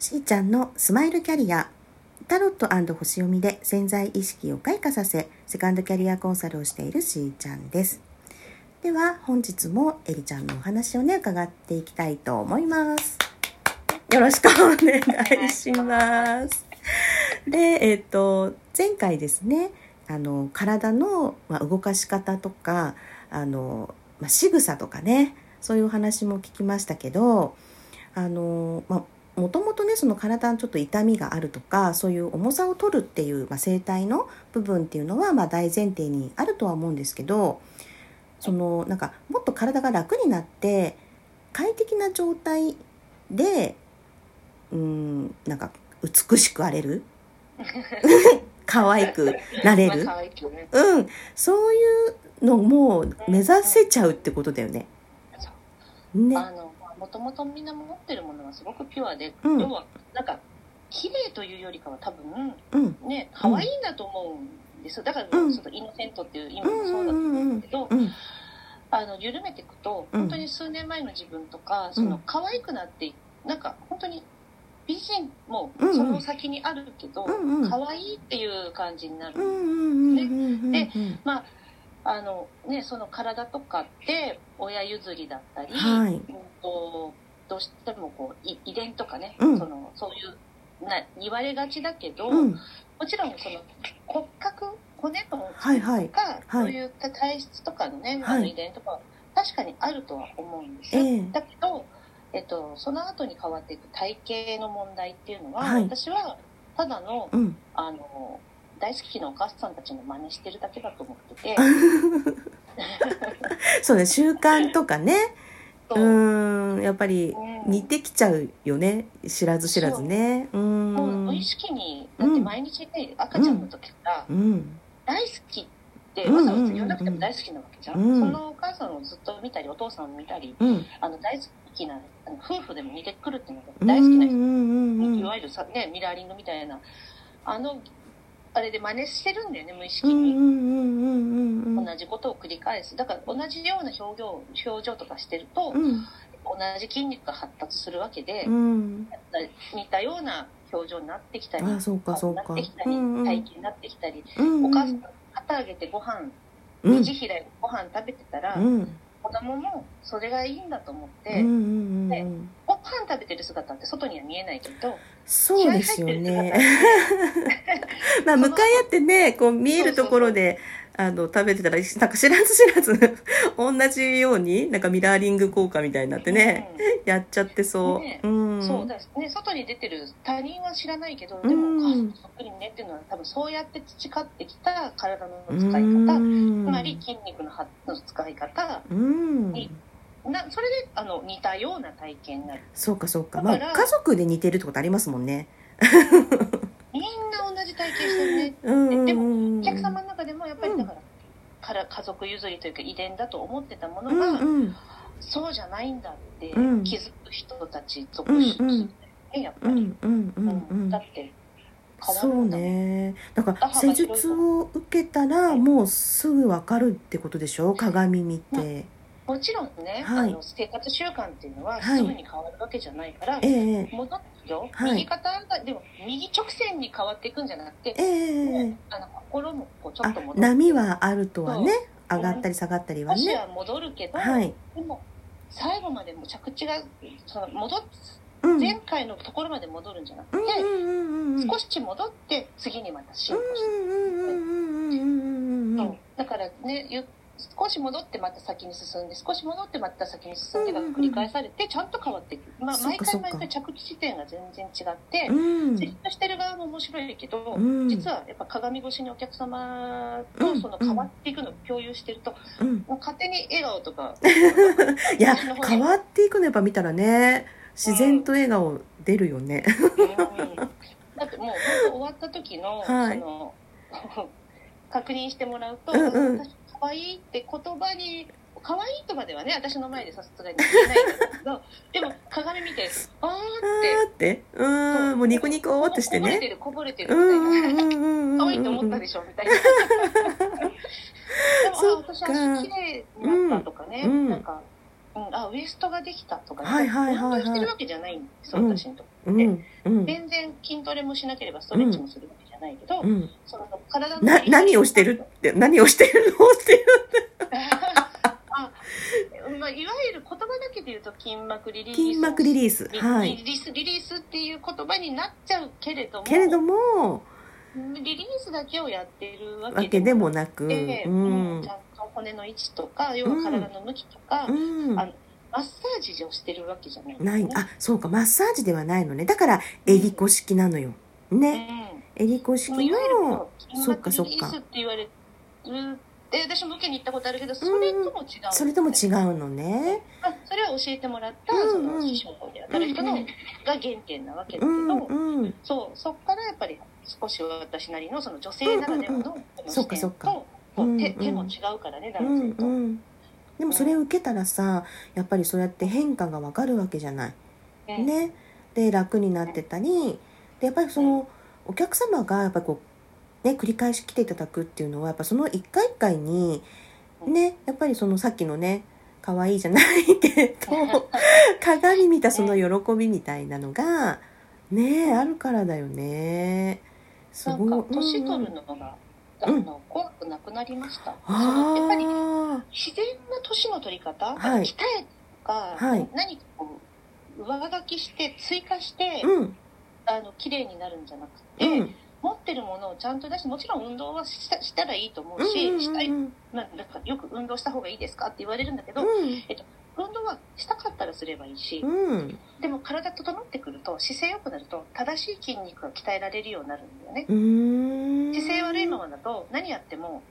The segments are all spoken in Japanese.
しーちゃんのスマイルキャリア。タロット星読みで潜在意識を開花させセカンドキャリアコンサルをしているしーちゃんです。では本日もえりちゃんのお話をね伺っていきたいと思います。よろしくお願いします。でえっ、と前回ですねあの体の、ま、動かし方とかあの、まあ、仕草とかねそういうお話も聞きましたけどあの、まあ、もともとねその体にちょっと痛みがあるとかそういう重さを取るっていう、まあ、生態の部分っていうのは、まあ、大前提にあるとは思うんですけどそのなんかもっと体が楽になって快適な状態でうんなんか美しく荒れる 可愛くなれる、うん。そういうのも目指せちゃうってことだよね。ね。あのもともとみんな持ってるものがすごくピュアで、うん、要はなんか綺麗というよりかは多分、うん、ね可愛いんだと思うんですよ。だから、うん、そのイノセントっていう意味もそうだと思うんだけど、あの緩めていくと本当に数年前の自分とか、その可愛くなってなんか本当に美人もその先にあるけど、うんうん、可愛いっていう感じになる。んですね。で、まああのね、その体とかって親譲りだったり、はい、どうしてもこう遺伝とかね、うん、そのそういうな言われがちだけど、うん、もちろんその骨格骨のとか、はいはい、そういった体質とかのね、はい、遺伝とかは確かにあるとは思うんですよ。えー、だけどえっと、その後に変わっていく体型の問題っていうのは、はい、私はただのうん、あの大好きなお母さんたちの真似してるだけだと思ってて。そうね習慣とかね。う。んやっぱり似てきちゃうよね、知らず知らずね。う。ん。もう無意識にだって毎日ね、赤ちゃんの時から、うん、大好きってわざわざ言わなくても大好きなわけじゃん、うん、そのお母さんをずっと見たりお父さんを見たり、うん、あの大好きなあの夫婦でも似てくるっていうのが大好きな人、いわゆるさ、ね、ミラーリングみたいなあのあれで真似してるんだよね無意識に。同じことを繰り返す。だから同じような表情表情とかしてると、うん、同じ筋肉が発達するわけで、うん、似たような表情になってきたりそうかそうか。なってきたり、うんうん、体型になってきたり、うんうん、お母さん肩上げてご飯肘開いてご飯食べてたら、うん。子供もそれがいいんだと思って、うんうんうん、でご飯食べてる姿って外には見えないけどそうですよね。まあ向かい合ってねこう見えるところであの食べてたらなんか知らず知らず同じようになんかミラーリング効果みたいになってね、うん、やっちゃってそう。ね、うん、そうですね。外に出てる他人は知らないけどでも、うん、そっくりねっていうのは多分そうやって培ってきた体の使い方、うん、つまり筋肉のの使い方に、なそれであの似たような体験になる。そうかそうか。まあ家族で似てるってことありますもんね。みんな同じ体験してるね、うんうんうん、でもお客様の中でもやっぱりだから,、から家族譲りというか遺伝だと思ってたものが、うんうん、そうじゃないんだって気づく人たち続出するね、やっぱり、うんうんうん、だってそうね。だから施術を受けたらもうすぐ分かるってことでしょ？鏡見て。もちろんね、はい、あの生活習慣っていうのはすぐに変わるわけじゃないから、はい、戻ってよ、はい、右肩がでも右直線に変わっていくんじゃなくて、えー、あの心もこうちょっと戻って波はあるとはね上がったり下がったりはね。足は戻るけど、はい、でも最後までも着地がその戻っ前回のところまで戻るんじゃなくて、少し戻って次にまた進歩して、だからねゆっ少し戻ってまた先に進んで少し戻ってまた先に進んでが繰り返されてちゃんと変わっていく、まあ、毎回毎回着地地点が全然違って、うん、じっとしてる側も面白いけど、うん、実はやっぱ鏡越しにお客様とその変わっていくのを共有してると、うん、もう勝手に笑顔とか いや変わっていくのやっぱ見たらね自然と笑顔出るよね、だってもう終わった時の、はい、その 確認してもらうと、うんうん可愛いって言葉に可愛いとまではね私の前でさすがに言えないんだけど でも鏡見てあーって。うん。もうニコニコってしてね。こぼれてるこぼれてるみたいな。可愛いと思ったでしょみたいな。でもあ私足綺麗になったとかね、うん、なんかうん、あウエストができたとか、はいはいはいはい、してるわけじゃないんですよ、私にとって、うん。うん、全然筋トレもしなければストレッチもするわけじゃないけど、うん、その体のな何をしてるって何をしてるのっていう。あ、まあ、いわゆる言葉だけで言うと筋膜リリース。筋膜リリース。はい。リリースリリースっていう言葉になっちゃうけれどもけれどもリリースだけをやってるわけでもなく、うん、ちゃんと骨の位置とか要は体の向きとか、うん、あのマッサージをしてるわけじゃない、ね、ない。あそうかマッサージではないのね。だから襟子式なのよ。ね、うん、襟子式のそっかそっか。って言われる。で私も受けに行ったことあるけどそれとも違う、それとも違うのね。あそれは教えてもらった、その師匠であたる人の、が原点なわけだけど、そうそこからやっぱり少し私なりのその女性ならではの視点と、うんうん、手手も違うからね男性と。でもそれを受けたらさやっぱりそうやって変化がわかるわけじゃない。ね、で楽になってたりでやっぱりそのお客様がやっぱこう、ね、繰り返し来ていただくっていうのはやっぱその一回一回にねやっぱりそのさっきのね可愛いじゃないけど 鏡見たその喜びみたいなのがねあるからだよね。すごい。年取るのがあの、怖くなくなりました。そのやっぱり自然な年の取り方、はい、鍛えとか、はい、何かこう上書きして追加して、うん、あの綺麗になるんじゃなくて、うん、持ってるものをちゃんと出してもちろん運動はしたしたらいいと思うし、うんうんうん、したい、まあ、なんかよく運動した方がいいですか？って言われるんだけど、えっと運動はしたかったらすればいいし、うん、でも体整ってくると姿勢良くなると正しい筋肉が鍛えられるようになるんだよね。姿勢悪いままだと何やっても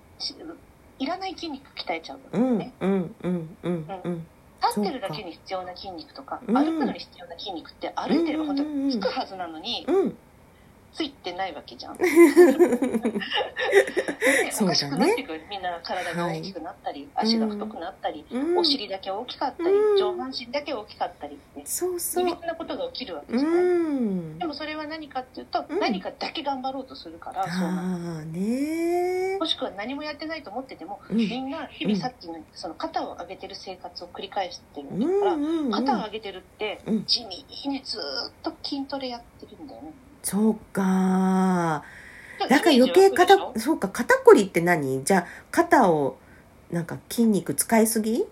いらない筋肉鍛えちゃうんだよね、うんうんうん。うん立ってるだけに必要な筋肉とか、歩くのに必要な筋肉って歩いてれば本当につくはずなのに、ついてないわけじゃん。おかしくなってくる、みんな体が大きくなったり、はい、足が太くなったり、うん、お尻だけ大きかったり、うん、上半身だけ大きかったりってそうそう。いろんなことが起きるわけじゃない、うん、でもそれは何かっていうと、何かだけ頑張ろうとするからそうなねもしくは何もやってないと思ってても、みんな日々さっきのその肩を上げてる生活を繰り返してるから、肩を上げてるって地味にずっと筋トレやってるんだよね。そうか。だから余計肩、そうか、肩こりって何？じゃあ、肩を、なんか筋肉使いすぎ？ギ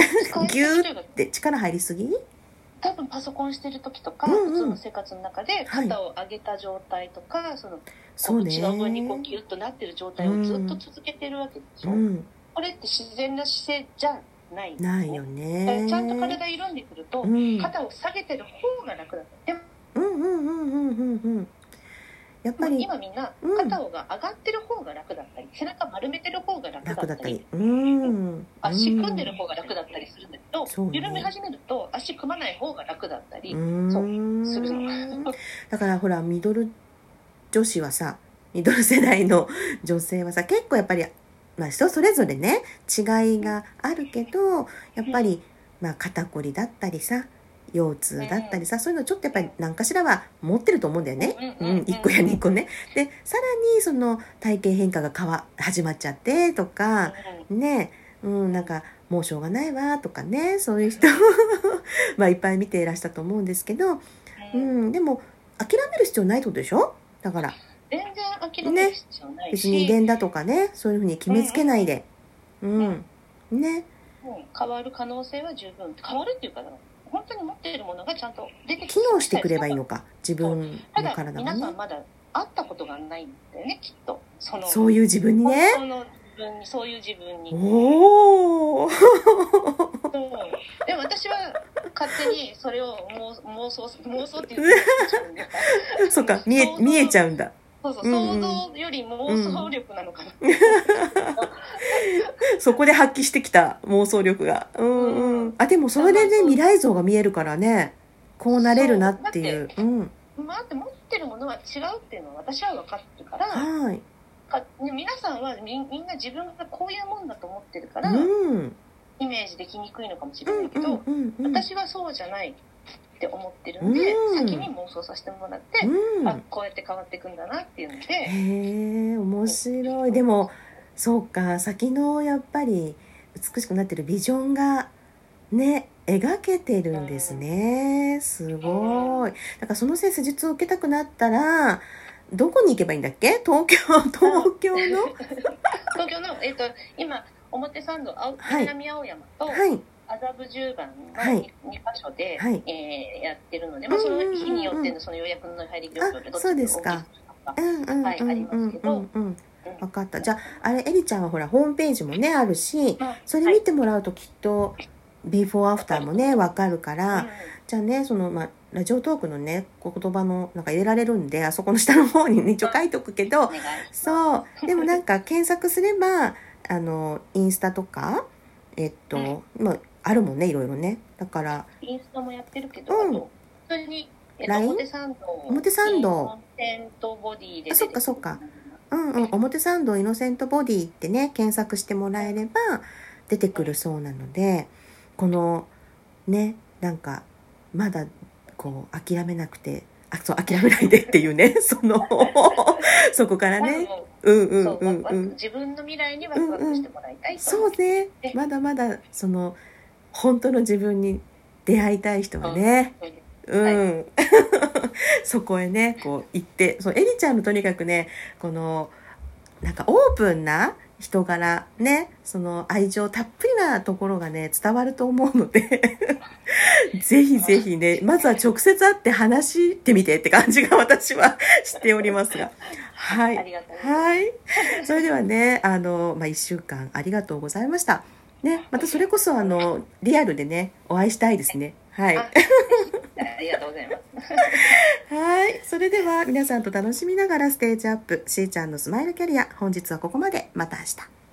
ューって力入りすぎ？多分パソコンしてる時とか、うんうん、普通の生活の中で肩を上げた状態とか、はい、そのそう、ね、内側にこうギュッとなってる状態をずっと続けてるわけでしょ、うん、これって自然な姿勢じゃない、ね、ないよねちゃんと体緩んでくると、うん、肩を下げてる方が楽だでもうんうんうんうんうんうんやっぱり今みんな肩が上がってる方が楽だったり、うん、背中丸めてる方が楽だったりうん、足組んでる方が楽だったりするんだけど、ね、緩め始めると足組まない方が楽だったりそうするの。だからほらミドル女子はさミドル世代の女性はさ結構やっぱりまあ人それぞれね違いがあるけどやっぱり、まあ肩こりだったりさ腰痛だったりさ、そういうのちょっとやっぱり何かしらは持ってると思うんだよね。うん、1個や2個ね。で、さらにその体型変化が変わ、始まっちゃってとか、ね、うん、なんか、もうしょうがないわとかね、そういう人 まあいっぱい見ていらしたと思うんですけど、うん、でも諦める必要ないってことでしょ？だから。全然諦める必要ないし、ね、別に遺伝だとかね、そういうふうに決めつけないで。うん。うん、ね。変わる可能性は十分。変わるっていうか、本当に持っているものがちゃんと出てきて。機能してくればいいのか。自分の体が、ね、皆さんまだ会ったことがないんだよねきっと。そのそういう自分にね。その自分にそういう自分におおでも私は勝手にそれを妄妄想妄想って言ってそうか 見え見えちゃうんだそうそう、想像より妄想力なのかな。うん、そこで発揮してきた妄想力が。うんうん。あ、でもそれでね、未来像が見えるからね、こうなれるなっていう。ううん。まあ、って持ってるものは違うっていうのは私は分かってるから、はい。か皆さんはみみんな自分がこういうもんだと思ってるから、うん、イメージできにくいのかもしれないけど、私はそうじゃないって思ってるんで、うん、先に妄想させてもらって、うん、あこうやって変わっていくんだなっていうので。へえ面白い。でもそうか先のやっぱり美しくなってるビジョンがね描けてるんですね。すごい。だからその先生術を受けたくなったらどこに行けばいいんだっけ？東京 東京の？東京の、えっ、ー、と今表参道南青山と、はい麻布十番の 2,、はい、2箇所で、はい、えー、やってるので、まあ、その日によってのその予約の入り状況でどっちそうですか。はい、ありますけど。分かった。じゃああれエリちゃんはほらホームページもねあるしそれ見てもらうときっと、ビフォーアフターもね分かるから、じゃあねそのまあラジオトークのね言葉のなんか入れられるんであそこの下の方に、ね、一応書いとくけどそう。でもなんか検索すればあのインスタとかえっと、まああるもんねいろいろね。だからインスタもやってるけど、うん、普通に、えっと、表参道。表参道。イノセントボディで。あそっかそっか。うんうん。表参道イノセントボディってね検索してもらえれば出てくるそうなのでこのねなんかまだこう諦めなくてあそう諦めないでっていうね そのそこからね。うんうんうんうん。自分の未来にワクワクしてもらいたい、うんうん、そうね。まだまだその本当の自分に出会いたい人はね、うん、はい、そこへねこう行ってそうエリちゃんのとにかくねこのなんかオープンな人柄ねその愛情たっぷりなところがね伝わると思うので ぜひぜひねまずは直接会って話してみてって感じが私はしておりますが。はい。はい。それではね、あの、まあ、一週間ありがとうございました。ね、またそれこそあのリアルでねお会いしたいですね。はい。ありがとうございます。はい。それでは皆さんと楽しみながらステージアップ、しーちゃんのスマイルキャリア、本日はここまで。また明日。